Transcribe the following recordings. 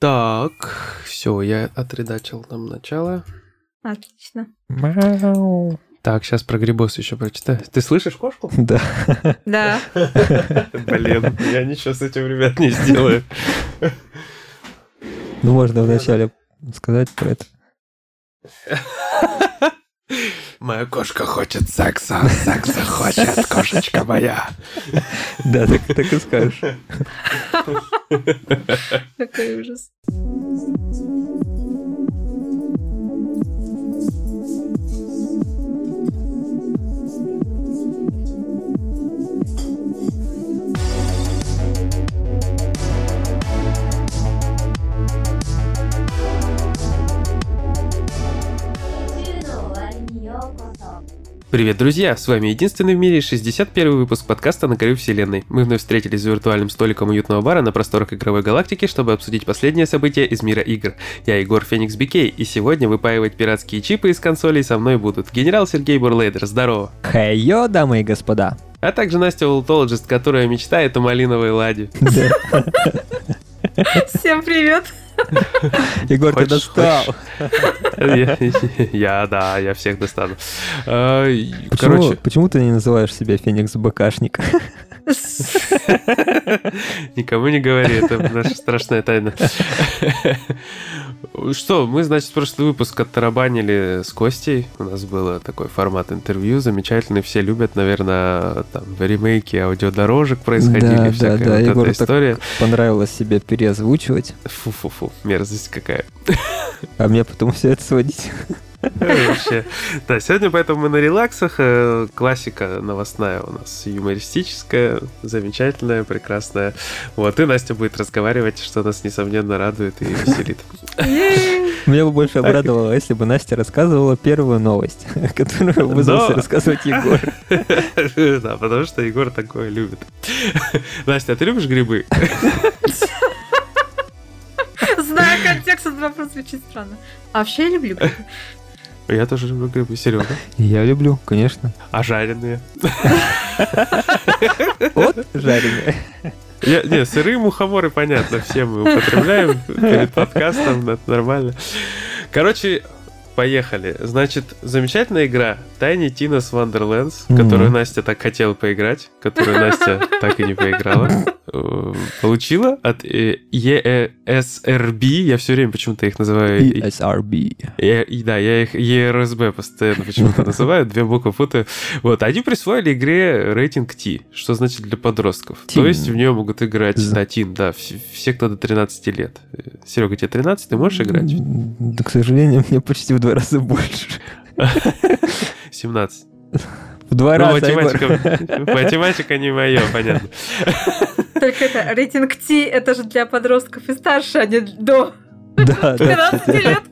Так, все, я отредачил там начало. Отлично. Мяу. Так, сейчас про грибос еще прочитаю. Ты слышишь кошку? Да. Да. Блин, я ничего с этим, ребят, не сделаю. Ну, можно вначале сказать про это. Моя кошка хочет секса, секса хочет кошечка моя. Да, так, так и скажешь. Какой ужас. Привет, друзья! С вами единственный в мире 61 выпуск подкаста «На краю вселенной». Мы вновь встретились за виртуальным столиком уютного бара на просторах игровой галактики, чтобы обсудить последние события из мира игр. Я Егор Феникс Бикей, и сегодня выпаивать пиратские чипы из консолей со мной будут генерал Сергей Бурлейдер, здорово! Хайо, дамы и господа. А также Настя Волтологист, которая мечтает о малиновой ладе. Да. Всем привет. Егор, ты достал. Я, да, я всех достану. А, Почему, Короче, почему ты не называешь себя Феникс Бакашник? Никому не говори, это наша страшная тайна. Что, мы, значит, прошлый выпуск оттарабанили с Костей. У нас был такой формат интервью замечательный. Все любят, наверное, там ремейки аудиодорожек происходили, Да, да, всякая да, вот Егору эта так история. понравилось себя переозвучивать, Фу-фу-фу, мерзость какая. а мне потом все это сводить. Вообще. Да, сегодня поэтому мы на релаксах. Э, Классика новостная у нас юмористическая, замечательная, прекрасная. Вот, и Настя будет разговаривать, что нас, несомненно, радует и веселит. Меня бы больше обрадовало, если бы Настя рассказывала первую новость, которую вызвался рассказывать Егор. Да, потому что Егор такое любит. Настя, а ты любишь грибы? Зная контекст, этот вопрос звучит странно. А вообще я люблю грибы. Я тоже люблю грибы, Серега. Я люблю, конечно. А жареные? Вот жареные. Я- не, сырые мухоморы, понятно, все мы употребляем перед подкастом, это нормально. Короче, поехали. Значит, замечательная игра Tiny Tina's Wonderlands, Мгм. которую Настя так хотела поиграть, которую Настя так и не поиграла. Э, Получила от э, ESRB, я все время почему-то их называю... И SRB. Я- и да, я их ERSB постоянно почему-то называю, две буквы путаю. Вот, они присвоили игре рейтинг T, что значит для подростков. То есть в нее могут играть, З- да, Тин, да, все, все, кто до 13 лет. Серега, тебе 13, ты можешь играть? Да, к сожалению, мне почти в два раза больше. 17. В два Ну, раза, математика, математика не мое, понятно. Только это, рейтинг T, это же для подростков и старше, а не до Да, да. 12 лет.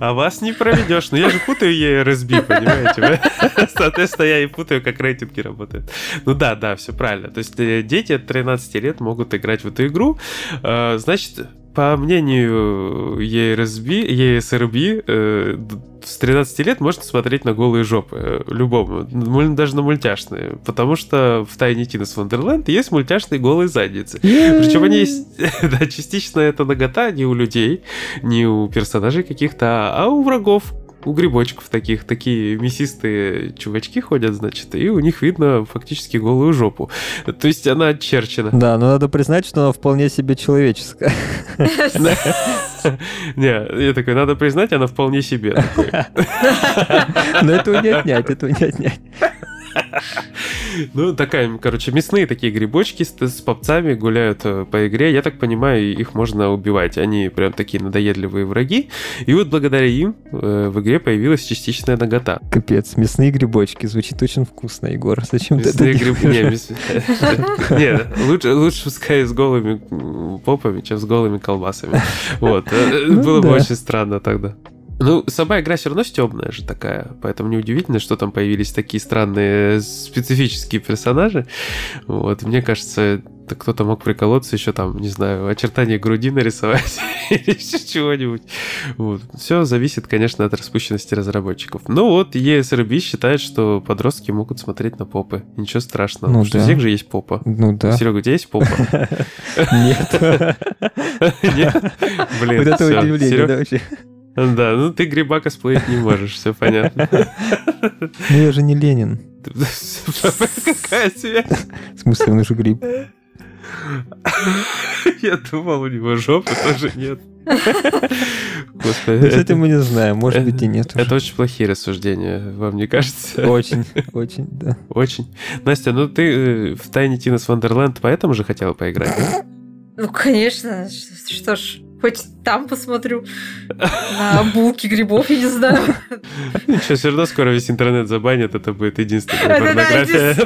А вас не проведешь. Но я же путаю ERSB, понимаете? Соответственно, я и путаю, как рейтинги работают. Ну да, да, все правильно. То есть э, дети от 13 лет могут играть в эту игру. Э, Значит, по мнению ERSB, ESRB, э, с 13 лет можно смотреть на голые жопы. э, Любому. Даже на мультяшные. Потому что в Tiny Tina's Wonderland есть мультяшные голые задницы. Причем они есть, да, частично это нагота не у людей, не у персонажей каких-то, а у врагов. У грибочков таких, такие мясистые чувачки ходят, значит, и у них видно фактически голую жопу. То есть она очерчена. Да, но надо признать, что она вполне себе человеческая. Не, я такой, надо признать, она вполне себе. Но этого не отнять, этого не отнять. Ну, такая, короче, мясные такие грибочки с, с попцами гуляют э, по игре. Я так понимаю, их можно убивать. Они прям такие надоедливые враги. И вот благодаря им э, в игре появилась частичная нагота. Капец, мясные грибочки. Звучит очень вкусно, Егор. Зачем ты это делаешь? мяс- Не, лучше, пускай с голыми попами, чем с голыми колбасами. Вот. э, Ну Было бы очень странно тогда. Ну, сама игра все равно стебная же такая, поэтому неудивительно, что там появились такие странные специфические персонажи. Вот, мне кажется, кто-то мог приколоться еще там, не знаю, очертания груди нарисовать или еще чего-нибудь. Вот. Все зависит, конечно, от распущенности разработчиков. Ну вот, ESRB считает, что подростки могут смотреть на попы. Ничего страшного, Ну что да. у всех же есть попа. Ну да. Серега, у тебя есть попа? Нет. Нет? Блин, Вот это удивление, да, вообще. Да, ну ты гриба косплеить не можешь, все понятно. Ну я же не Ленин. Какая связь? В смысле, он же гриб. Я думал, у него жопы тоже нет. Господи, Ну, Кстати, это- мы не знаем, может быть и нет. уже. Это очень плохие рассуждения, вам не кажется? Очень, очень, да. Очень. Настя, ну ты э, в Тайне Тинас Вандерленд поэтому же хотела поиграть? да? Ну, конечно. Что ж, хоть там посмотрю на булки грибов, я не знаю. Ничего, все равно скоро весь интернет забанят, это будет единственная порнография,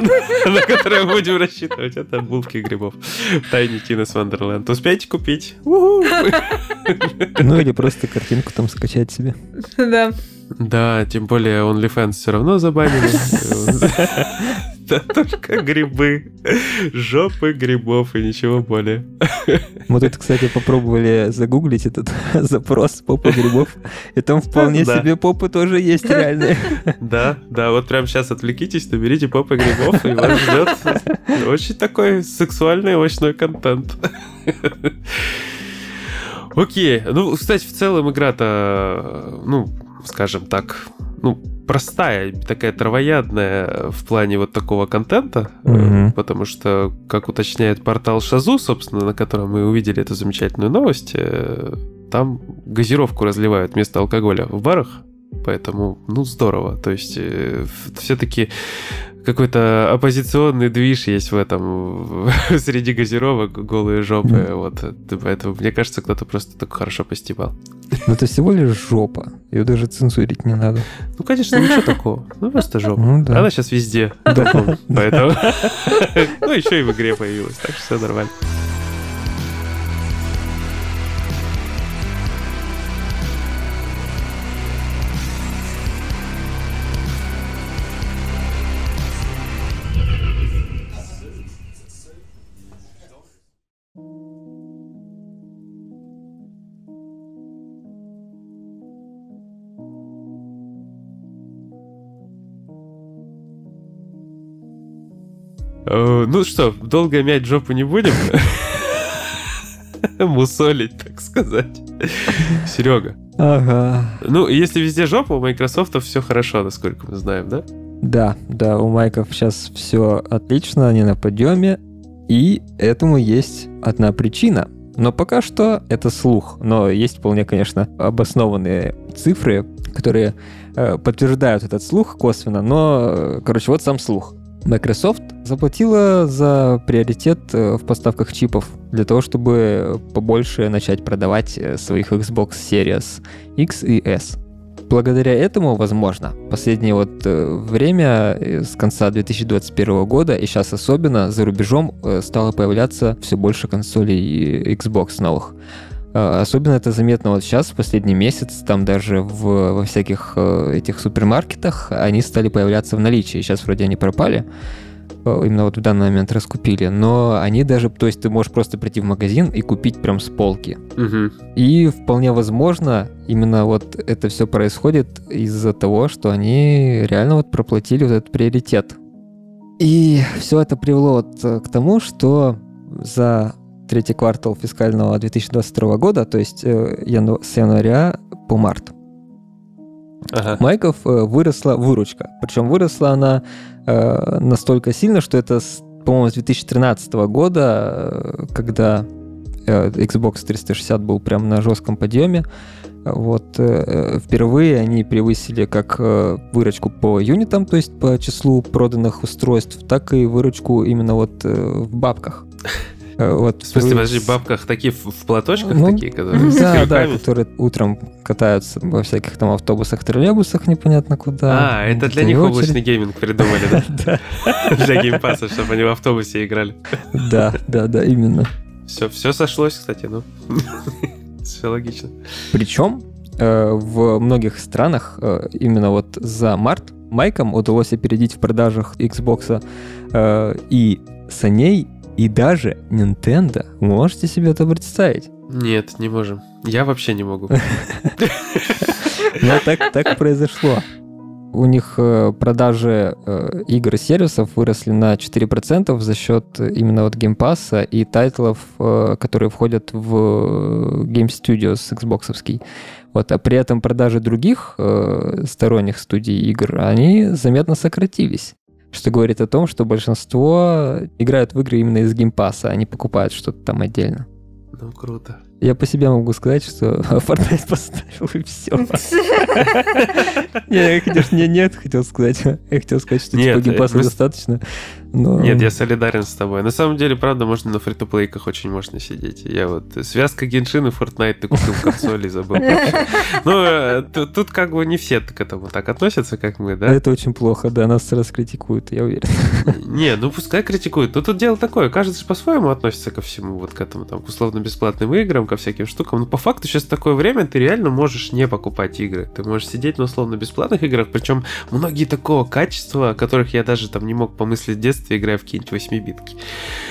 на которую будем рассчитывать. Это булки грибов в Тайне Тинас Вандерленд. Успейте купить? Ну или просто картинку там скачать себе. Да. Да, тем более OnlyFans все равно забанили. Да, только грибы. Жопы грибов и ничего более. Мы тут, кстати, попробовали загуглить этот запрос попы грибов, и там вполне Да. себе попы тоже есть реальные. Да, да, вот прямо сейчас отвлекитесь, наберите попы грибов, и вас ждет очень такой сексуальный овощной контент. Окей, ну, кстати, в целом игра-то, ну, скажем так, ну, простая, такая травоядная в плане вот такого контента, э, Мгм. потому что, как уточняет портал Шазу, собственно, на котором мы увидели эту замечательную новость, э, там газировку разливают вместо алкоголя в барах, поэтому, ну, здорово. То есть, все-таки какой-то оппозиционный движ есть в этом, среди газировок, голые жопы, Мгм. вот. Поэтому, мне кажется, кто-то просто так хорошо постебал. Но это всего лишь жопа. Ее даже цензурить не надо. Ну, конечно, ничего такого. Ну, просто жопа. Ну да. Она сейчас везде. Да. Поэтому... Ну, еще и в игре появилась, так что все нормально. Ну что, долго мять жопу не будем? Мусолить, так сказать. Серега. Ага. Ну, если везде жопа, у Microsoft все хорошо, насколько мы знаем, да? Да, да, у майков сейчас все отлично, они на подъеме, и этому есть одна причина. Но пока что это слух, но есть вполне, конечно, обоснованные цифры, которые э, подтверждают этот слух косвенно, но, э, короче, вот сам слух. Microsoft заплатила за приоритет э, в поставках чипов для того, чтобы побольше начать продавать э, своих Xbox Series X и S. Благодаря этому, возможно, последнее вот э, время с конца 2021 года и сейчас особенно за рубежом стало появляться все больше консолей Xbox новых. Э, Особенно это заметно вот сейчас, в последний месяц, там даже в, во всяких э, этих супермаркетах они стали появляться в наличии. Сейчас вроде они пропали, э, именно вот в данный момент раскупили, но они даже, то есть ты можешь просто прийти в магазин и купить прям с полки. Мгм. И вполне возможно, именно вот это все происходит из-за того, что они реально вот проплатили вот этот приоритет. И все это привело вот э, к тому, что за третий квартал фискального 2022 года, то есть э, яну- с января по март, Ага. Майков э, выросла выручка. Причем выросла она э, настолько сильно, что это, с, по-моему, с 2013 года, э, когда э, Xbox 360 был прям на жестком подъеме. Вот э, впервые они превысили как э, выручку по юнитам, то есть по числу проданных устройств, так и выручку именно вот э, в бабках. Э, Вот В смысле, впервые подожди, бабках такие в, платочках Ну, такие, которые Да, да, которые утром катаются во всяких там автобусах, троллейбусах непонятно куда. А, это для них очередь. облачный гейминг придумали, да? Для Game Pass'а, чтобы они в автобусе играли. да, да, да, именно. Все, все сошлось, кстати, ну. Все логично. Причем э, в многих странах э, именно вот за март Майкам удалось опередить в продажах Xbox и Sony, и даже Nintendo. Можете себе это представить? Нет, не можем. Я вообще не могу. Но так, произошло. У них э, продажи э, игр и сервисов выросли на 4% за счет именно вот Game Pass и тайтлов, э, которые входят в Game Studios Xbox. Вот, а при этом продажи других сторонних студий игр, они заметно сократились. Что говорит о том, что большинство играют в игры именно из Game Pass, а не покупают что-то там отдельно. Ну, круто. Я по себе могу сказать, что Fortnite поставил и все. Я, конечно, нет, хотел сказать. Я хотел сказать, что типа Game Pass'а достаточно. Но... Нет, я солидарен с тобой. На самом деле, правда, можно на free play'ках очень можно сидеть. Я вот связка Genshin и Fortnite ты купил консоли и забыл. Ну, э, тут как бы не все к этому так относятся, как мы, да? Это очень плохо, да, нас раз критикуют, я уверен. Не, ну пускай критикуют. Но тут дело такое, каждый же по-своему относится ко всему, вот к этому, там, к условно-бесплатным играм, ко всяким штукам. Но по факту сейчас такое время, ты реально можешь не покупать игры. Ты можешь сидеть на условно-бесплатных играх, причем многие такого качества, о которых я даже там не мог помыслить в детстве, играя в какие-нибудь 8-битки.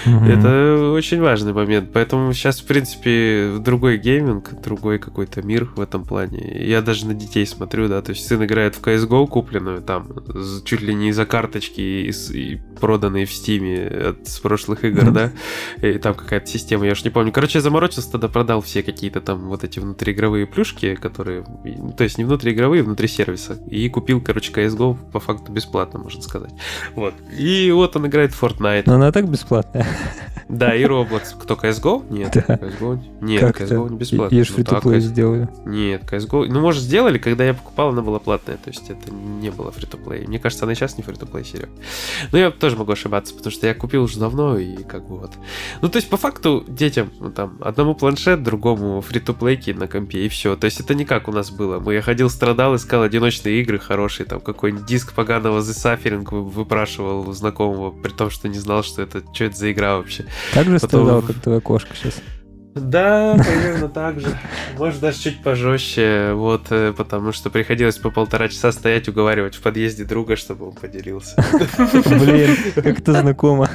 Mm-hmm. Это очень важный момент. Поэтому сейчас, в принципе, другой гейминг, другой какой-то мир в этом плане. Я даже на детей смотрю, да, то есть сын играет в CSGO купленную, там, чуть ли не из-за карточки и, и проданные в Стиме от, с прошлых игр, mm-hmm. да, и там какая-то система, я уж не помню. Короче, я заморочился, тогда продал все какие-то там вот эти внутриигровые плюшки, которые, то есть не внутриигровые, внутри сервиса, и купил, короче, CSGO по факту бесплатно, можно сказать. Вот. И вот он играет в Fortnite. Но она так бесплатная. Да, и Roblox. Кто, CSGO? Нет. Да. CSGO? Нет, как CSGO не бесплатно. Ешь фри ну, сделали. Нет, CSGO... Ну, может, сделали, когда я покупал, она была платная. То есть это не было фри плей Мне кажется, она и сейчас не фри плей Серег. Но я тоже могу ошибаться, потому что я купил уже давно, и как бы вот... Ну, то есть, по факту, детям, ну, там, одному планшет, другому фри плейки на компе, и все. То есть это не как у нас было. Мы, я ходил, страдал, искал одиночные игры хорошие, там, какой-нибудь диск поганого The Suffering выпрашивал у знакомого при том, что не знал, что это, что это за игра вообще. Так же Потом... страдал, как твоя кошка сейчас. Да, примерно так же. Может, даже чуть пожестче, вот, э, потому что приходилось по полтора часа стоять, уговаривать в подъезде друга, чтобы он поделился. Блин, как это знакомо.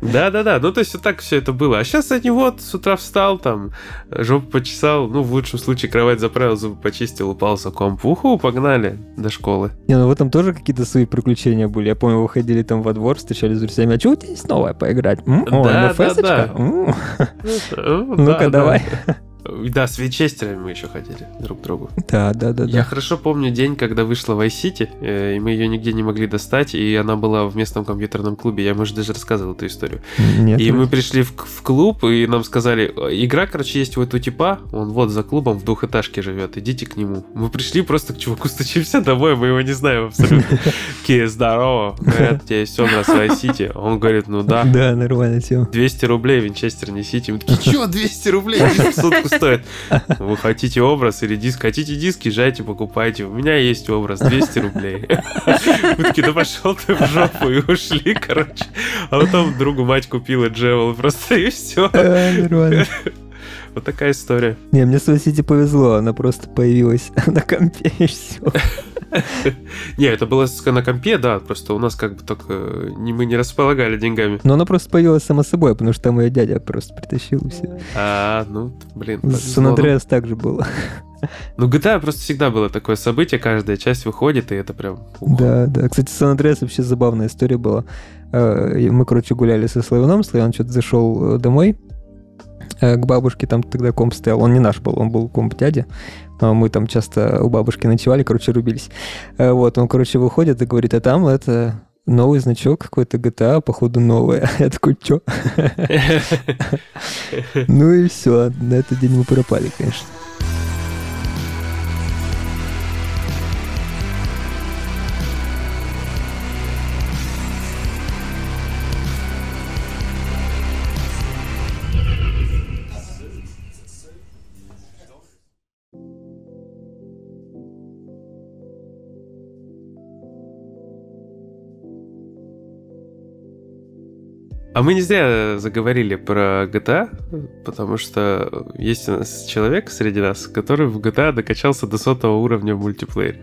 Да-да-да, ну то есть вот так все это было. А сейчас они вот с утра встал, там, жопу почесал, ну в лучшем случае кровать заправил, зубы почистил, упал за комп. Уху, погнали до школы. Не, ну в этом тоже какие-то свои приключения были. Я помню, выходили там во двор, встречались с друзьями. А что у тебя есть новое поиграть? О, да, да, да. Ну-ка, давай. Да, с винчестерами мы еще ходили друг к другу. Да, да, да. Я да. хорошо помню день, когда вышла Vice City, э, и мы ее нигде не могли достать, и она была в местном компьютерном клубе. Я, может, даже рассказывал эту историю. Нет. И мы пришли в, в клуб, и нам сказали, игра, короче, есть у этого типа, он вот за клубом в двухэтажке живет, идите к нему. Мы пришли просто к чуваку, стучимся домой, мы его не знаем абсолютно. Кия, здорово. Говорят, у тебя есть образ Vice City. Он говорит, ну да. Да, нормально все. 200 рублей, Винчестер несите. Мы такие, что 200 рублей? Стоит. Вы хотите образ или диск? Хотите диск, езжайте, покупайте. У меня есть образ, 200 рублей. Мы такие, да пошел ты в жопу, и ушли, короче. А потом другу мать купила Джевел, просто и все. Нормально. Вот такая история. Не, мне с Сити повезло, она просто появилась на компе и все. Не, это было на компе, да, просто у нас как бы только мы не располагали деньгами. Но она просто появилась само собой, потому что там ее дядя просто притащил все. А, ну, блин. Сан Андреас также было. Ну, GTA просто всегда было такое событие, каждая часть выходит, и это прям... Да, да. Кстати, Сан Андреас вообще забавная история была. Э, мы, короче, гуляли со Славяном, Славян что-то зашел э, домой, э, к бабушке, там тогда комп стоял, он не наш был, он был комп дяди, а мы там часто у бабушки ночевали, короче, рубились. Э, вот, он, короче, выходит и говорит, а там это новый значок какой-то GTA, походу новый. Я такой, чё? Ну и все, на этот день мы пропали, конечно. А мы не зря заговорили про GTA, потому что есть у нас человек среди нас, который в GTA докачался до сотого уровня в мультиплеере.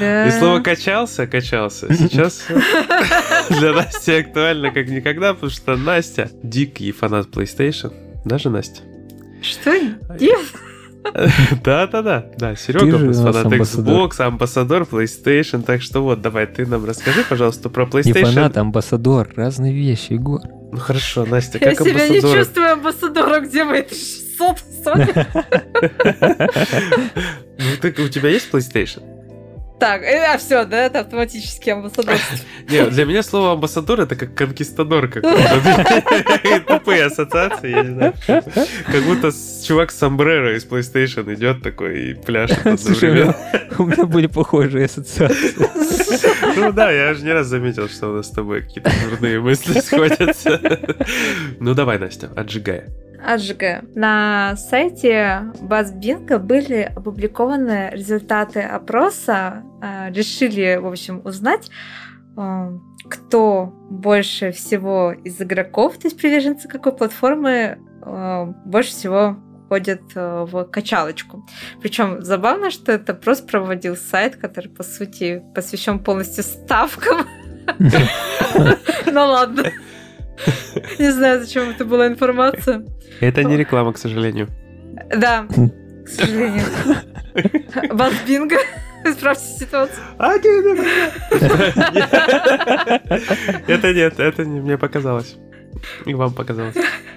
Да. И слово качался, качался. Сейчас для Насти актуально как никогда, потому что Настя дикий фанат PlayStation. Даже Настя. Что? Нет. Да, да, да, да. Серега же у нас фанат амбассадор. Xbox, амбассадор PlayStation. Так что вот, давай, ты нам расскажи, пожалуйста, про Не PlayStation. фанат, а амбассадор. Разные вещи, Егор. Ну хорошо, Настя, Я как себя не амбассадор? чувствую амбассадором, где мои 600 Sony? Ну, ты, у тебя есть PlayStation? Так, э, а все, да, это автоматически амбассадорство. Нет, для меня слово амбассадор это как конкистадор какой-то. Тупые ассоциации, я не знаю. Как будто чувак с сомбреро из PlayStation идет такой и пляшет одновременно. меня- у меня были похожие ассоциации. Ну да, я же не раз заметил, что у нас с тобой какие-то дурные мысли сходятся. Ну давай, Настя, отжигай. Отжигаю. На сайте Базбинга были опубликованы результаты опроса. э, Решили, в общем, узнать, э, кто больше всего из игроков, то есть приверженцы какой платформы, э, больше всего ходят в качалочку. Причем забавно, что это просто проводил сайт, который, по сути, посвящен полностью ставкам. Ну ладно. Не знаю, зачем это была информация. Это не реклама, к сожалению. Да, к сожалению. Вас бинго. Исправьте ситуацию. А, нет. Это нет, это не мне показалось. И вам показалось.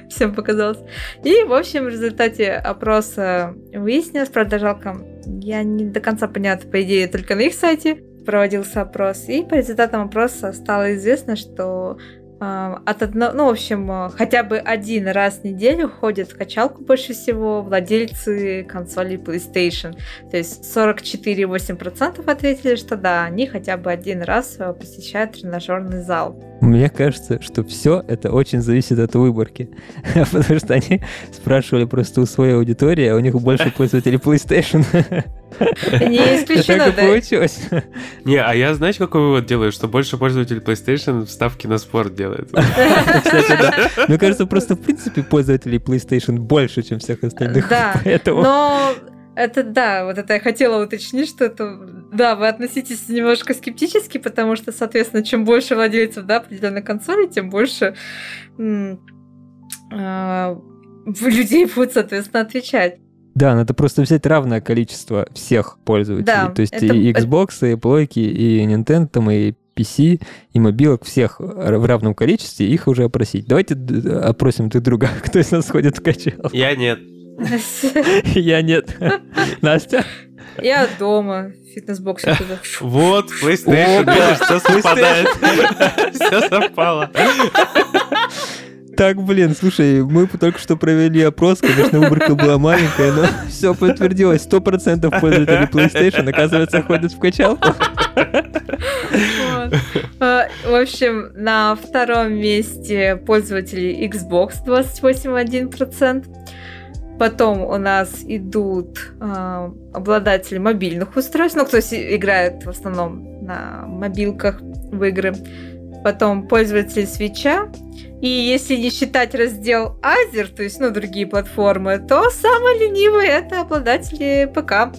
Всем показалось. И, в общем, в результате опроса выяснилось, правда, жалко, я не до конца понятно, по идее, только на их сайте проводился опрос. И по результатам опроса стало известно, что от одного, ну, в общем, э, хотя бы один раз в неделю ходят в качалку больше всего владельцы консолей PlayStation. То есть 44,8% ответили, что да, они хотя бы один раз э, посещают тренажерный зал. Мне кажется, что все это очень зависит от выборки. Потому что они спрашивали просто у своей аудитории, а у них больше пользователей PlayStation. Не исключено, да. получилось. Не, а я, знаете, какой вывод делаю? Что больше пользователей PlayStation ставки на спорт делает. Мне кажется, просто в принципе пользователей PlayStation больше, чем всех остальных. Да, Но это да, вот это я хотела уточнить, что это да, вы относитесь немножко скептически, потому что, соответственно, чем больше владельцев да, определенной консоли, тем больше м, а, людей будут, соответственно, отвечать. Да, надо просто взять равное количество всех пользователей. Да, То есть это- и Xbox, и плойки, и Nintendo, и PC, и мобилок всех в равном количестве, их уже опросить. Давайте опросим друг друга, кто из нас ходит в качал. Я нет. Я нет. Настя? Я дома, в фитнес-боксе туда. Вот, PlayStation, видишь, все совпадает. Все совпало. Так, блин, слушай, мы только что провели опрос, конечно, выборка была маленькая, но все подтвердилось. 100% пользователей PlayStation, оказывается, ходят в качалку. А, В общем, на втором месте пользователи Xbox 28,1%. Потом у нас идут а, обладатели мобильных устройств, ну, кто играет в основном на мобилках в игры. Потом пользователи свеча. И если не считать раздел Азер, то есть, ну, другие платформы, то самые ленивые это обладатели ПК.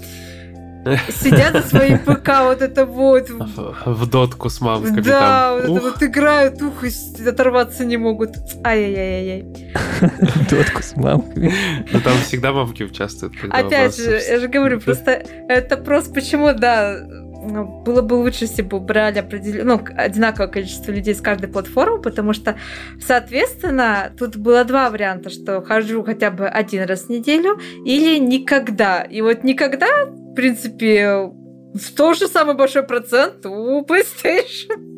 Сидят за своим ПК, вот это вот, В дотку с мамками да, вот это вот играют, ух, и оторваться не могут. Ай-яй-яй-яй. Дотку с мамками. Ну там всегда мамки участвуют. Опять же, я же говорю, просто это просто почему, да, было бы лучше, если бы брали определен... ну, одинаковое количество людей с каждой платформы, потому что, соответственно, тут было два варианта, что хожу хотя бы один раз в неделю или никогда. И вот никогда, в принципе, тоже самый большой процент у PlayStation.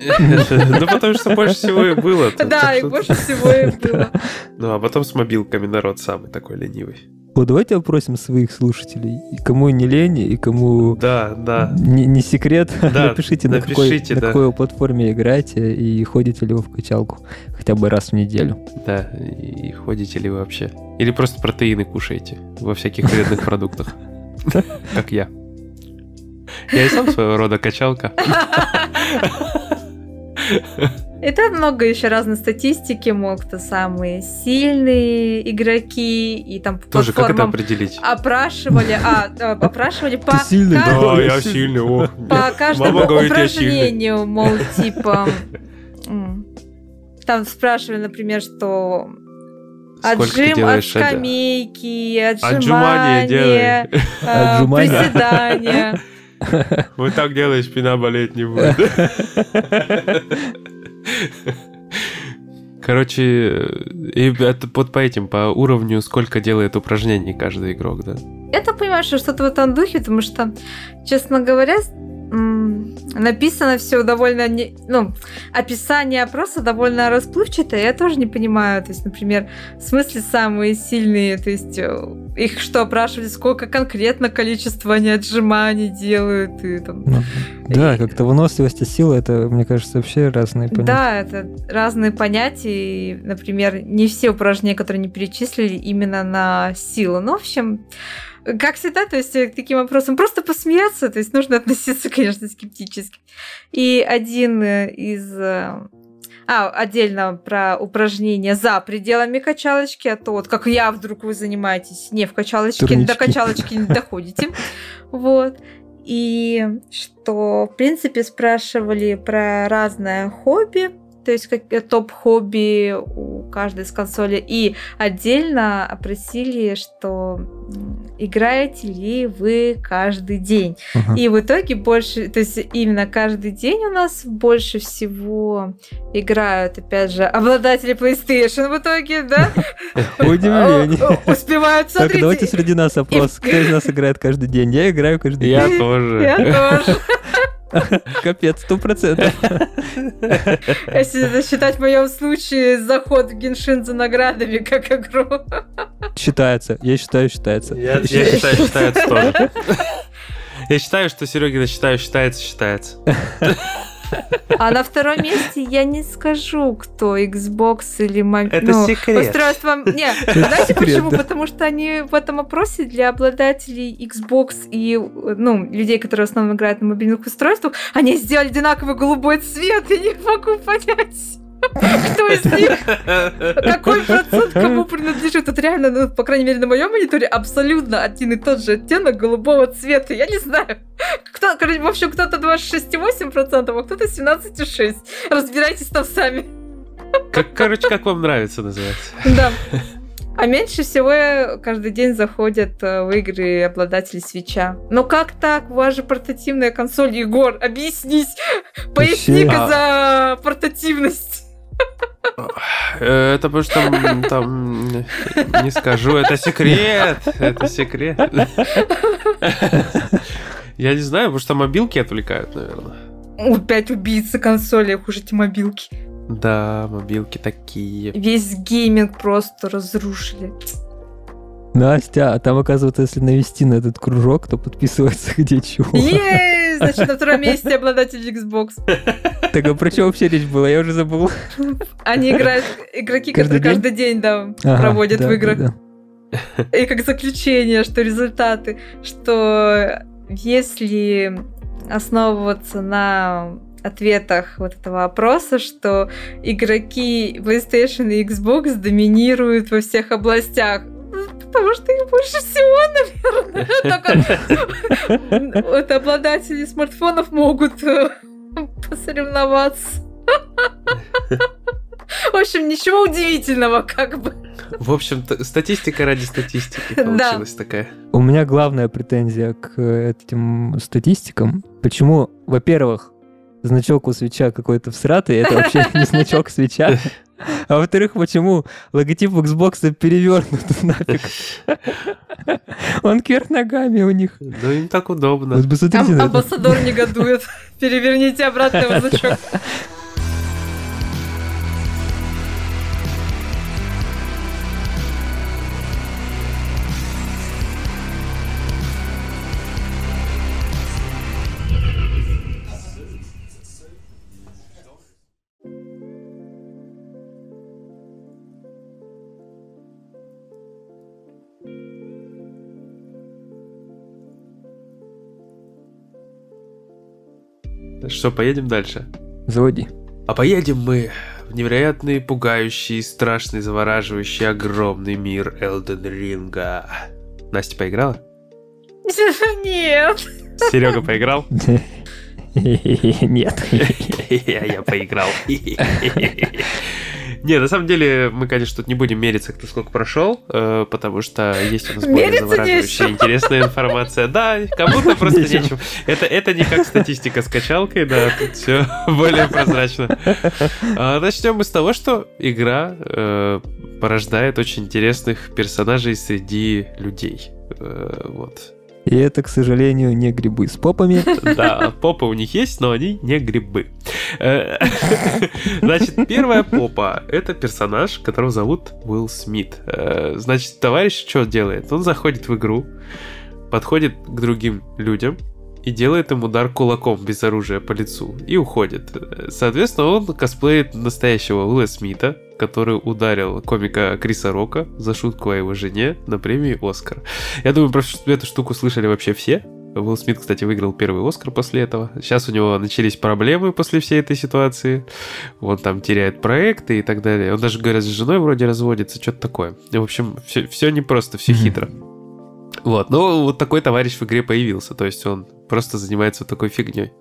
Ну потому что больше всего и было. Да, и больше всего и было. Ну а потом с мобилками народ самый такой ленивый. Вот давайте опросим своих слушателей. И кому не лень, и кому Да, да. не, не секрет, Да, напишите, на, какой, напишите, на да. какой платформе играете и ходите ли вы в качалку хотя бы раз в неделю. Да, и ходите ли вы вообще? Или просто протеины кушаете во всяких вредных продуктах, как я. Я и сам своего рода качалка. Это много еще разной статистики, мол, кто самые сильные игроки, и там Тоже как это определить? опрашивали, а, э, опрашивали по, Ты сильный, да. Я сильный, о. по каждому упражнению, мол, типа... Там спрашивали, например, что отжим от скамейки, Отжимания э, Отжимания. приседания. Вот так делаешь, спина болеть не будет. Короче, и это вот по этим, по уровню, сколько делает упражнений каждый игрок, да? Понимаю, что что-то в этом духе, потому что, честно говоря, написано все довольно, не- ну, описание опроса довольно расплывчатое, я тоже не понимаю, то есть, например, в смысле самые сильные, то есть, э, их что, опрашивали, сколько конкретно количество они отжиманий делают, и там... Ну, Да, как-то выносливость и сила, это, мне кажется, вообще разные понятия. Да, это разные понятия. И, например, не все упражнения, которые не перечислили, именно на силу. Ну, в общем, как всегда, то есть э, к таким вопросам просто посмеяться, то есть нужно относиться, конечно, скептически. И один э, из... э, А, отдельно про упражнения за пределами качалочки, а то вот как я вдруг вы занимаетесь не в качалочке, до Турнички. качалочки не доходите. Вот. И что, в принципе, спрашивали про разное хобби, то есть как топ-хобби у каждой из консолей, и отдельно опросили, что играете ли вы каждый день. Ага. И в итоге больше, то есть именно каждый день у нас больше всего играют, опять же, обладатели PlayStation в итоге, да? Удивление. Успевают, Так, давайте среди нас опрос. Кто из нас играет каждый день? Я играю каждый Я день. тоже. Я тоже. Капец, сто процентов. Если считать в моем случае заход в Геншин за наградами как игру. Считается. Я считаю, считается. Я, я считаю, считается тоже. Я считаю, что Серегина считаю, считается, считается. А на втором месте я не скажу, кто Xbox или мобильный. Это секрет. Устройство... Не, знаете секрет, почему? да. Потому что они в этом опросе для обладателей Xbox и ну, людей, которые в основном играют на мобильных устройствах, они сделали одинаковый голубой цвет, и не могу понять. Кто из них? Какой процент кому принадлежит? Это реально, ну, по крайней мере, на моем мониторе абсолютно один и тот же оттенок голубого цвета. Я не знаю. Кто, короче, в общем, кто-то 26,8%, а кто-то 17,6%. Разбирайтесь там сами. Как, короче, как вам нравится называется? Да. А меньше всего каждый день заходят э, в игры обладатели свеча. Но как так? У вас же портативная консоль, Егор, объяснись. Поясни-ка за портативность. Это потому что там, там не скажу, это секрет, это секрет. Я не знаю, потому что мобилки отвлекают, наверное. Опять убийцы консоли, хуже эти мобилки. Да, мобилки такие. Весь гейминг просто разрушили. Настя, а там, оказывается, если навести на этот кружок, то подписывается где чего. Есть! Значит, на втором месте обладатель Xbox. Так а про что вообще речь была? Я уже забыл. Они играют, игроки, Каждый которые каждый день, да, Ага, проводят да, в играх. да, да. И как заключение, что результаты, что если основываться на ответах вот этого опроса, что игроки PlayStation и Xbox доминируют во всех областях. Ну, Потому что их больше всего, наверное. Только вот обладатели смартфонов могут посоревноваться. В общем, ничего удивительного, как бы. В общем, статистика ради статистики Да. получилась такая. У меня главная претензия к этим статистикам. Почему, во-первых, значок у свеча какой-то всратый, это вообще не значок свеча. А во-вторых, почему логотип Xbox перевернут нафиг? Он кверх ногами у них. Ну, им так удобно. Вот посмотрите Ам- на это. амбассадор негодует. Переверните обратно его Что, поедем дальше? Заводи. А поедем мы в невероятный, пугающий, страшный, завораживающий, огромный мир Элден Ринга. Настя поиграла? Нет. Серега поиграл? Нет. Я поиграл. Не, на самом деле, мы, конечно, тут не будем мериться, кто сколько прошел, э, потому что есть у нас более Мериться завораживающая интересная информация. Да, кому-то просто нечем. Это, это не как статистика с качалкой, да, тут все более прозрачно. А, Начнем мы с того, что игра э, порождает очень интересных персонажей среди людей. Э, Вот. И это, к сожалению, не грибы с попами. Да, попы у них есть, но они не грибы. Э, Значит, первая попа — это персонаж, которого зовут Уилл Смит. Э, Значит, товарищ что делает? Он заходит в игру, подходит к другим людям и делает им удар кулаком без оружия по лицу и уходит. Э, Соответственно, он косплеит настоящего Уилла Смита, который ударил комика Криса Рока за шутку о его жене на премии «Оскар». Я думаю, про эту штуку слышали вообще все. Уилл Смит, кстати, выиграл первый Оскар после этого. Сейчас у него начались проблемы после всей этой ситуации. Он там теряет проекты и так далее. Он даже, говорят, с женой вроде разводится, что-то такое. В общем, все, все непросто, все Мгм. хитро. Вот, ну вот такой товарищ в игре появился, то есть он просто занимается вот такой фигней.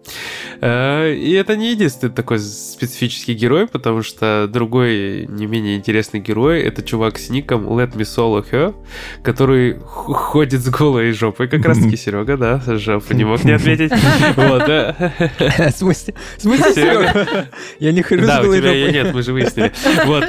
Э, И это не единственный такой специфический герой, потому что другой не менее интересный герой это чувак с ником Let Me Solo Her, который ходит с голой жопой, как раз таки Серега, да, жопу не мог не ответить. Вот, да. В смысле? В смысле, Серега? Я не хожу с Да, у голой жопой. нет, мы же выяснили. Вот.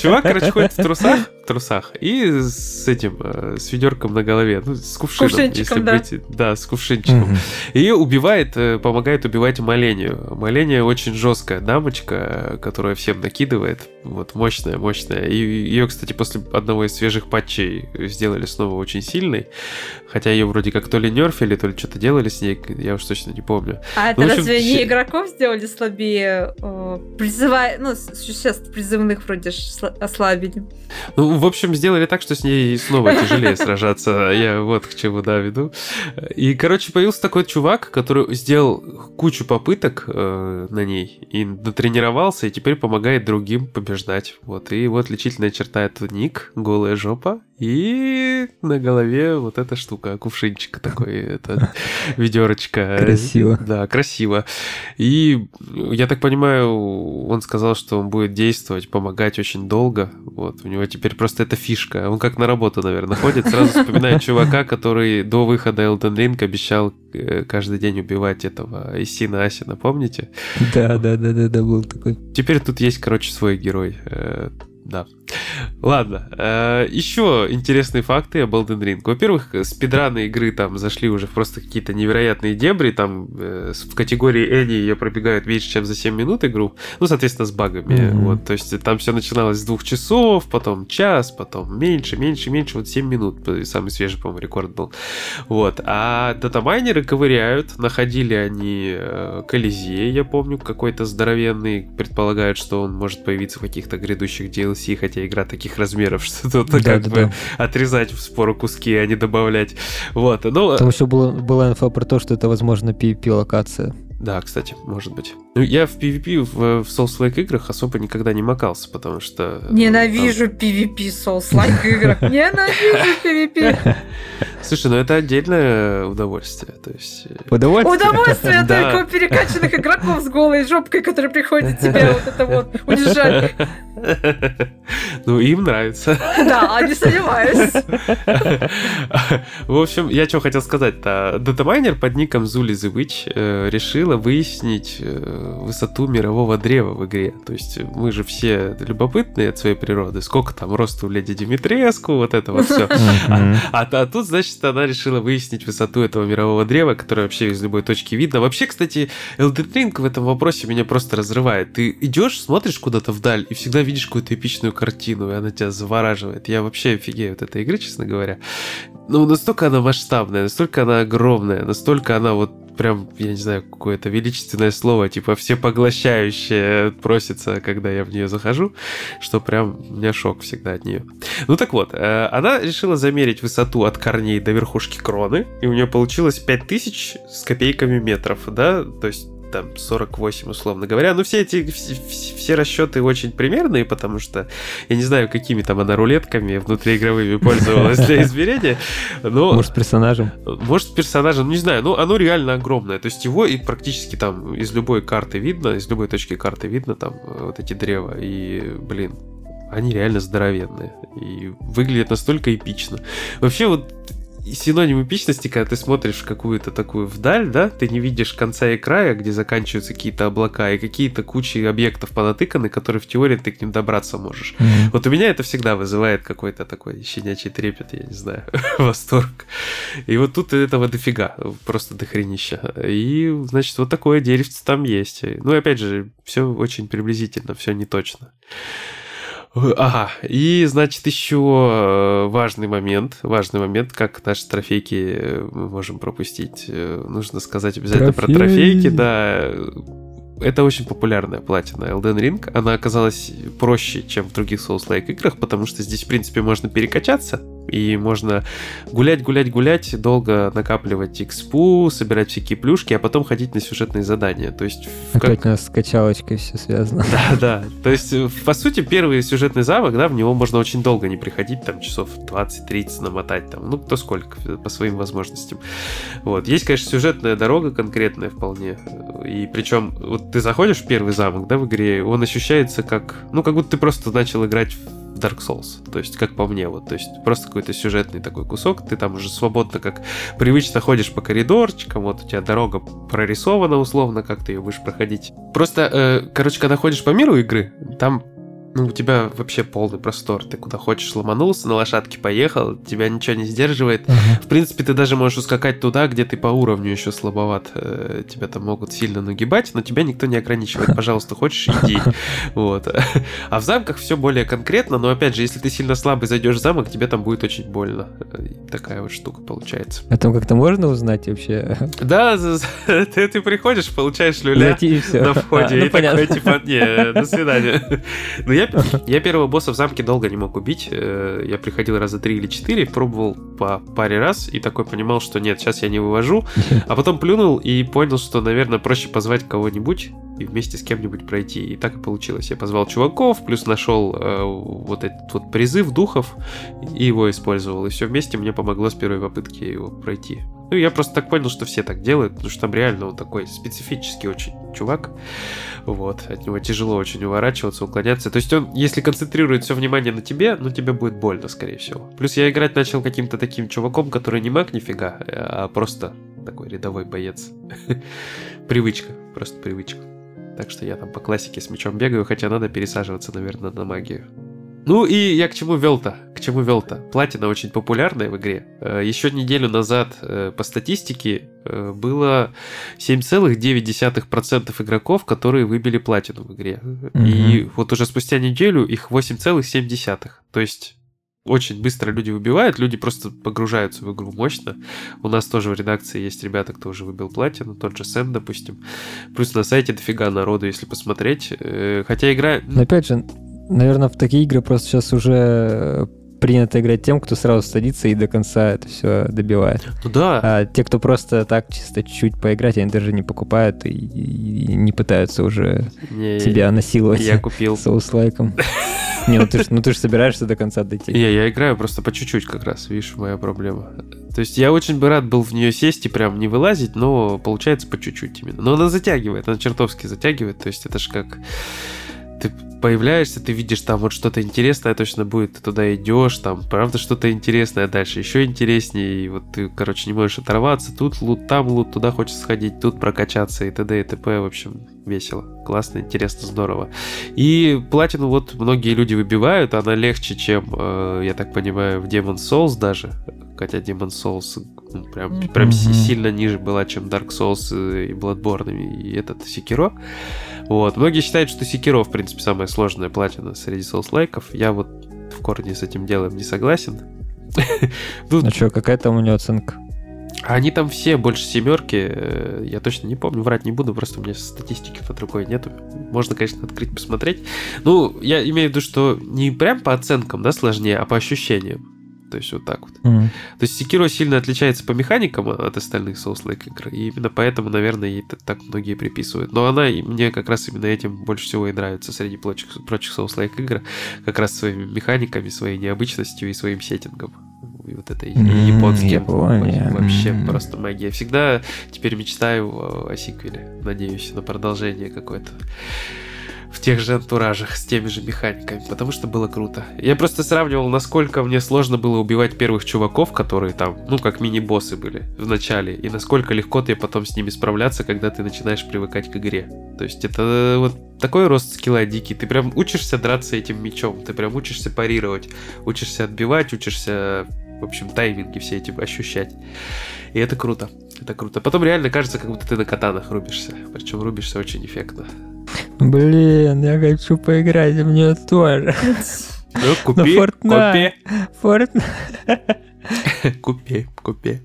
Чувак, короче, ходит в трусах, в трусах и с этим, э, с ведерком на голове, ну, с кувшином, Кувшинчиком, если быть, да, с кувшинчиком. Мгм. И убивает, э, помогает убивать Малению. Маления очень жесткая дамочка, которая всем накидывает. Вот, мощная, мощная. И ее, кстати, после одного из свежих патчей сделали снова очень сильной. Хотя ее вроде как то ли нерфили, то ли что-то делали с ней, я уж точно не помню. А это Ну, в общем, разве все- не игроков сделали слабее? э, Призывая, ну, с- существ призывных вроде ослабили. Ну, в общем, сделали так, что с ней снова тяжелее сражаться. Я вот к чему, да, веду. И, короче, появился такой чувак, который сделал кучу попыток э, на ней и натренировался, и теперь помогает другим побеждать. Вот, и его отличительная черта — это ник, голая жопа, и на голове вот эта штука, кувшинчик такой, это ведерочка. Красиво. Да, красиво. И я так понимаю, он сказал, что он будет действовать, помогать очень долго. Вот, у него теперь просто эта фишка. Он как на работу, наверное, ходит, сразу вспоминает чувака, который до выхода Elden Ring обещал э, каждый день убивать этого Исина Асина, помните? Да, да, да, да, да, был такой. Теперь тут есть, короче, свой герой. Да. Ладно. э, Еще интересные факты об Elden Ring. Во-первых, спидраны игры там зашли уже в просто какие-то невероятные дебри. Там э, в категории Эни ее пробегают меньше, чем за 7 минут игру. Ну, соответственно, с багами. Мгм. Вот, то есть там все начиналось с двух часов, потом час, потом меньше, меньше, меньше. Вот 7 минут. Самый свежий, по-моему, рекорд был. Вот. А датамайнеры ковыряют. Находили они э, Колизей, я помню, какой-то здоровенный. Предполагают, что он может появиться в каких-то грядущих DLC, хотя игра таких размеров, что тут Да, как да, бы да. отрезать в спору куски, а не добавлять. Вот. Ну, Там еще было, была инфа про то, что это, возможно, PvP-локация. Да, кстати, может быть. Ну, я в PvP в, в Souls-like играх особо никогда не макался, потому что... ну, Ненавижу PvP Souls-like играх. Ненавижу PvP. там- Слушай, ну это отдельное удовольствие. То есть... э, Удовольствие? Удовольствие Да. только у перекачанных игроков с голой жопкой, которые приходят тебя вот это вот унижать. Ну, им нравится. Да, не сомневаюсь. В общем, я что хотел сказать-то. Датамайнер под ником Zuli the Witch э, решила выяснить э, высоту мирового древа в игре. То есть мы же все любопытные от своей природы. Сколько там роста у леди Димитреску, вот это вот все. Мгм. А, а тут, значит, она решила выяснить высоту этого мирового древа, которое вообще из любой точки видно. Вообще, кстати, Elden Ring в этом вопросе меня просто разрывает. Ты идешь, смотришь куда-то вдаль и всегда видишь какую-то эпичную картину, и она тебя завораживает. Я вообще офигею от этой игры, честно говоря. Ну, настолько она масштабная, настолько она огромная, настолько она вот прям, я не знаю, какое-то величественное слово, типа всепоглощающее просится, когда я в нее захожу, что прям у меня шок всегда от нее. Ну так вот, э, она решила замерить высоту от корней до верхушки кроны, и у нее получилось 5000 с копейками метров, да, то есть там 48, условно говоря. Ну, все эти, все, все расчеты очень примерные, потому что я не знаю, какими там она рулетками внутриигровыми пользовалась для измерения. Но, может, персонажем? Может, персонажем, не знаю. Но оно реально огромное. То есть его и практически там из любой карты видно, из любой точки карты видно там э, вот эти древа. И, блин, они реально здоровенные. И выглядят настолько эпично. Вообще вот синоним эпичности, когда ты смотришь в какую-то такую вдаль, да, ты не видишь конца и края, где заканчиваются какие-то облака и какие-то кучи объектов понатыканы, которые в теории ты к ним добраться можешь. Mm-hmm. Вот у меня это всегда вызывает какой-то такой щенячий трепет, я не знаю, восторг. И вот тут этого дофига, просто дохренища. И, значит, вот такое деревце там есть. Ну и опять же, все очень приблизительно, все не точно. Ага, и, значит, еще э, важный момент, важный момент, как наши трофейки э, мы можем пропустить. Э, нужно сказать обязательно Трофей. про трофейки, да это очень популярная платина Elden Ring. Она оказалась проще, чем в других Souls-like играх, потому что здесь, в принципе, можно перекачаться, и можно гулять, гулять, гулять, долго накапливать экспу, собирать всякие плюшки, а потом ходить на сюжетные задания. То есть... Опять как... у нас с качалочкой все связано. Да, да. То есть, по сути, первый сюжетный замок, да, в него можно очень долго не приходить, там, часов 20-30 намотать, там, ну, кто сколько, по своим возможностям. Вот. Есть, конечно, сюжетная дорога конкретная вполне, и причем, вот ты заходишь в первый замок, да, в игре, он ощущается как, ну, как будто ты просто начал играть в Dark Souls. То есть, как по мне, вот, то есть просто какой-то сюжетный такой кусок, ты там уже свободно, как привычно ходишь по коридорчикам, вот у тебя дорога прорисована условно, как ты ее будешь проходить. Просто, э, короче, когда ходишь по миру игры, там ну, у тебя вообще полный простор. Ты куда хочешь ломанулся, на лошадке поехал, тебя ничего не сдерживает. Uh-huh. В принципе, ты даже можешь ускакать туда, где ты по уровню еще слабоват. Э, тебя там могут сильно нагибать, но тебя никто не ограничивает. Пожалуйста, хочешь, иди. Вот. А в замках все более конкретно, но опять же, если ты сильно слабый зайдешь в замок, тебе там будет очень больно. Такая вот штука получается. А там как-то можно узнать вообще? Да, ты, ты приходишь, получаешь люля на входе, а, ну, и такой, типа, не, до свидания. Но я я, я первого босса в замке долго не мог убить. Э, я приходил раза три или четыре, пробовал по паре раз и такой понимал, что нет, сейчас я не вывожу. А потом плюнул и понял, что, наверное, проще позвать кого-нибудь и вместе с кем-нибудь пройти. И так и получилось. Я позвал чуваков, плюс нашел э, вот этот вот призыв духов и его использовал. И все вместе мне помогло с первой попытки его пройти. Ну, я просто так понял, что все так делают, потому что там реально он такой специфический очень чувак. Вот, от него тяжело очень уворачиваться, уклоняться. То есть он, если концентрирует все внимание на тебе, ну тебе будет больно, скорее всего. Плюс я играть начал каким-то таким чуваком, который не маг нифига, а просто такой рядовой боец. Привычка, просто привычка. Так что я там по классике с мечом бегаю, хотя надо пересаживаться, наверное, на магию. Ну и я к чему вел-то? К чему вел-то? Платина очень популярная в игре. Э, Еще неделю назад э, по статистике э, было 7,9% игроков, которые выбили платину в игре. Mm-hmm. И вот уже спустя неделю их 8,7%. То есть очень быстро люди выбивают, люди просто погружаются в игру мощно. У нас тоже в редакции есть ребята, кто уже выбил платину, тот же Сэм, допустим. Плюс на сайте дофига народу, если посмотреть. Хотя игра... Но опять же, Наверное, в такие игры просто сейчас уже э, принято играть тем, кто сразу садится и до конца это все добивает. Ну да. А те, кто просто так чисто чуть-чуть поиграть, они даже не покупают и, и не пытаются уже не, тебя насиловать. Я купил. Соус-лайком. Не, ну ты, ж, ну ты же собираешься до конца дойти. Не, я играю просто по чуть-чуть как раз, видишь, моя проблема. То есть я очень бы рад был в нее сесть и прям не вылазить, но получается по чуть-чуть именно. Но она затягивает, она чертовски затягивает, то есть это же как ты появляешься, ты видишь там вот что-то интересное точно будет, ты туда идешь, там правда что-то интересное, дальше еще интереснее, и вот ты, короче, не можешь оторваться, тут лут, там лут, туда хочешь сходить, тут прокачаться и т.д. и т.п. В общем, весело, классно, интересно, здорово. И платину вот многие люди выбивают, она легче, чем, э, я так понимаю, в Demon Souls даже, хотя Demon Souls ну, прям, прям mm-hmm. сильно ниже была, чем Dark Souls и Bloodborne и этот Sekiro. Вот. Многие считают, что Секиро, в принципе, самая сложная платина среди соус-лайков. Я вот в корне с этим делом не согласен. Ну что, какая там у него оценка? Они там все больше семерки, э, я точно не помню, врать не буду, просто у меня статистики под рукой нету. Можно, конечно, открыть, посмотреть. Ну, я имею в виду, что не прям по оценкам, да, сложнее, а по ощущениям. То есть вот так вот. Мгм. То есть Sekiro сильно отличается по механикам от остальных Souls-like игр, и именно поэтому, наверное, ей так многие приписывают. Но она, мне как раз именно этим больше всего и нравится среди прочих, прочих Souls-like игр, как раз своими механиками, своей необычностью и своим сеттингом. И вот это и японским. я понял. Вообще М. просто магия. Всегда теперь мечтаю о, о сиквеле. Надеюсь на продолжение какое-то в тех же антуражах, с теми же механиками, потому что было круто. Я просто сравнивал, насколько мне сложно было убивать первых чуваков, которые там, ну, как мини-боссы были в начале, и насколько легко ты потом с ними справляться, когда ты начинаешь привыкать к игре. То есть это вот такой рост скилла дикий. Ты прям учишься драться этим мечом, ты прям учишься парировать, учишься отбивать, учишься, в общем, тайминги все эти ощущать. И это круто. Это круто. Потом реально кажется, как будто ты на катанах рубишься. Причем рубишься очень эффектно. Блин, я хочу поиграть, мне тоже. Ну, купи, Fortnite. Fortnite. купи, купи.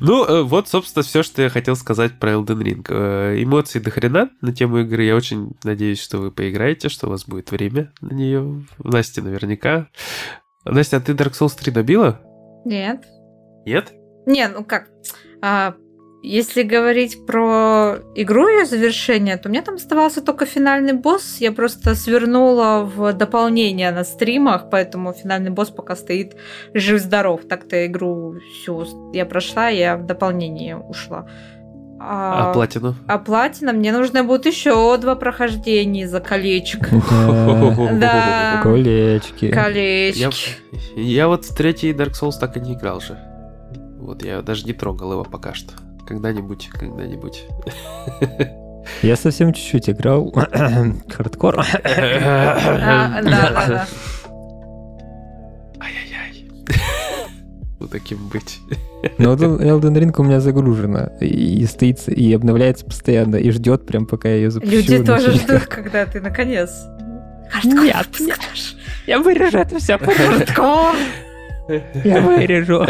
Ну, э, вот, собственно, все, что я хотел сказать про Elden Ring. Э, Эмоций до хрена на тему игры. Я очень надеюсь, что вы поиграете, что у вас будет время на нее. Настя наверняка. Настя, а ты Dark Souls 3 добила? Нет. Нет? Не, ну как, а, если говорить про игру ее завершение, то мне там оставался только финальный босс. Я просто свернула в дополнение на стримах, поэтому финальный босс пока стоит жив-здоров. Так-то игру всю я прошла, я в дополнение ушла. А, платину? а платина мне нужно будет еще два прохождения за колечко. Да. Колечки. Я, Колечки. я вот в третий Dark Souls так и не играл же. Вот я даже не трогал его пока что. Когда-нибудь, когда-нибудь. Я совсем чуть-чуть играл. Хардкор. А, Да, да, да. Ай-яй-яй. Ну, таким быть. Но вот Elden Ring у меня загружена. И стоит, и обновляется постоянно. И ждет прям, пока я ее запущу. Люди тоже ждут, когда ты наконец хардкор Нет. Я вырежу это все. Хардкор. Я вырежу.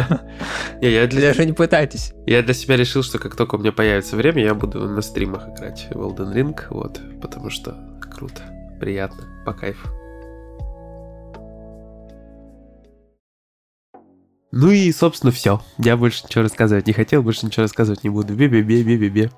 Не, я для, Даже не пытайтесь. я для себя решил, что как только у меня появится время, я буду на стримах играть в Elden Ring, вот, потому что круто, приятно, по кайфу. Ну и, собственно, все. Я больше ничего рассказывать не хотел, больше ничего рассказывать не буду. Бе-бе-бе-бе-бе-бе.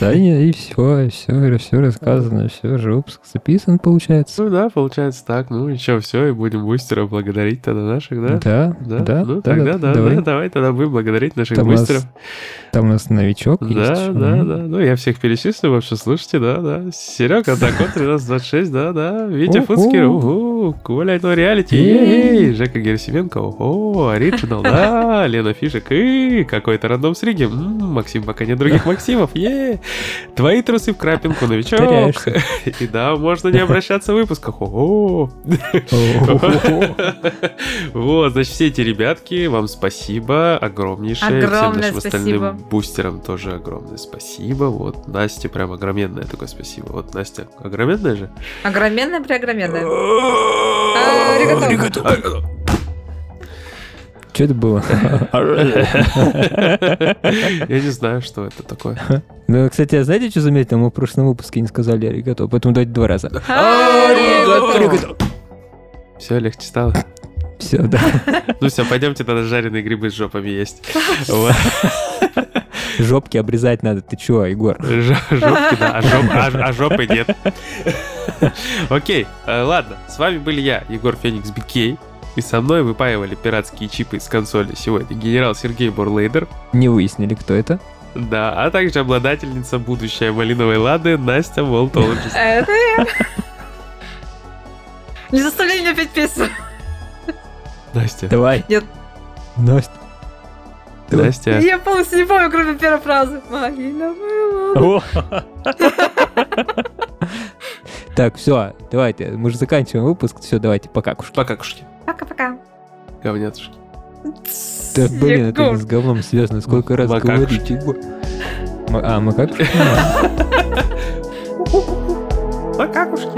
Да, и все, все, все рассказано, все же выпуск записан, получается. Ну да, получается так. Ну и что, все, и будем бустеров благодарить тогда наших, да? Да, да, ну да, тогда, да, да, давай. да, давай тогда будем благодарить наших Там у нас бустеров. Там у нас новичок есть. Да, ещё. да, Мгм. да. Ну, я всех перечислю, вообще, слушайте, да, да. Серега, Дракон 1326, да, да. Витя. Фуцкер, угу. Коля, это реалити, Ей. ей. Жека Герасименко, Оригинал, да. Лена Фишек, и какой-то рандом с Риги. Максим, пока нет других Максимов, е. Твои трусы в крапинку, новичок. И да, можно не обращаться в выпусках, ого. Вот, значит, все эти ребятки, вам спасибо огромнейшее. Всем Огромное нашим остальным бустерам тоже огромное спасибо. Вот, Насте прям огроменное такое спасибо. Вот, Настя, огроменное же? Огроменная, преогроменная. А. Аригато. Что это было? Я не знаю, что это такое. Ну, кстати, а знаете, что заметил? Мы в прошлом выпуске не сказали аригато, поэтому давайте два раза. Все, легче стало. Все, да. Ну все, пойдемте тогда жареные грибы с жопами есть. Жопки обрезать надо. Ты чё, Егор? Жопки, да, а, жоп- а- а жопы нет. Окей, э, ладно. С вами были я, Егор Феникс Бикей. И со мной выпаивали пиратские чипы из консоли сегодня генерал Сергей Бурлейдер. Не выяснили, кто это. Да, а также обладательница будущей малиновой лады Настя Волтологист. Это я. Не заставляй меня петь песню. Настя. Давай. Нет. Настя. Настя. Я полностью не помню, кроме первой фразы. Малиновая луна. Так, все, давайте. Мы же заканчиваем выпуск. Все, давайте, пока, кушки. Пока, кушки. Пока-пока. Говнятушки. Да, блин, это не с говном связано. Сколько раз Макакушки. говорить, Егор? Ма- А, макакушки? Пока, кушки.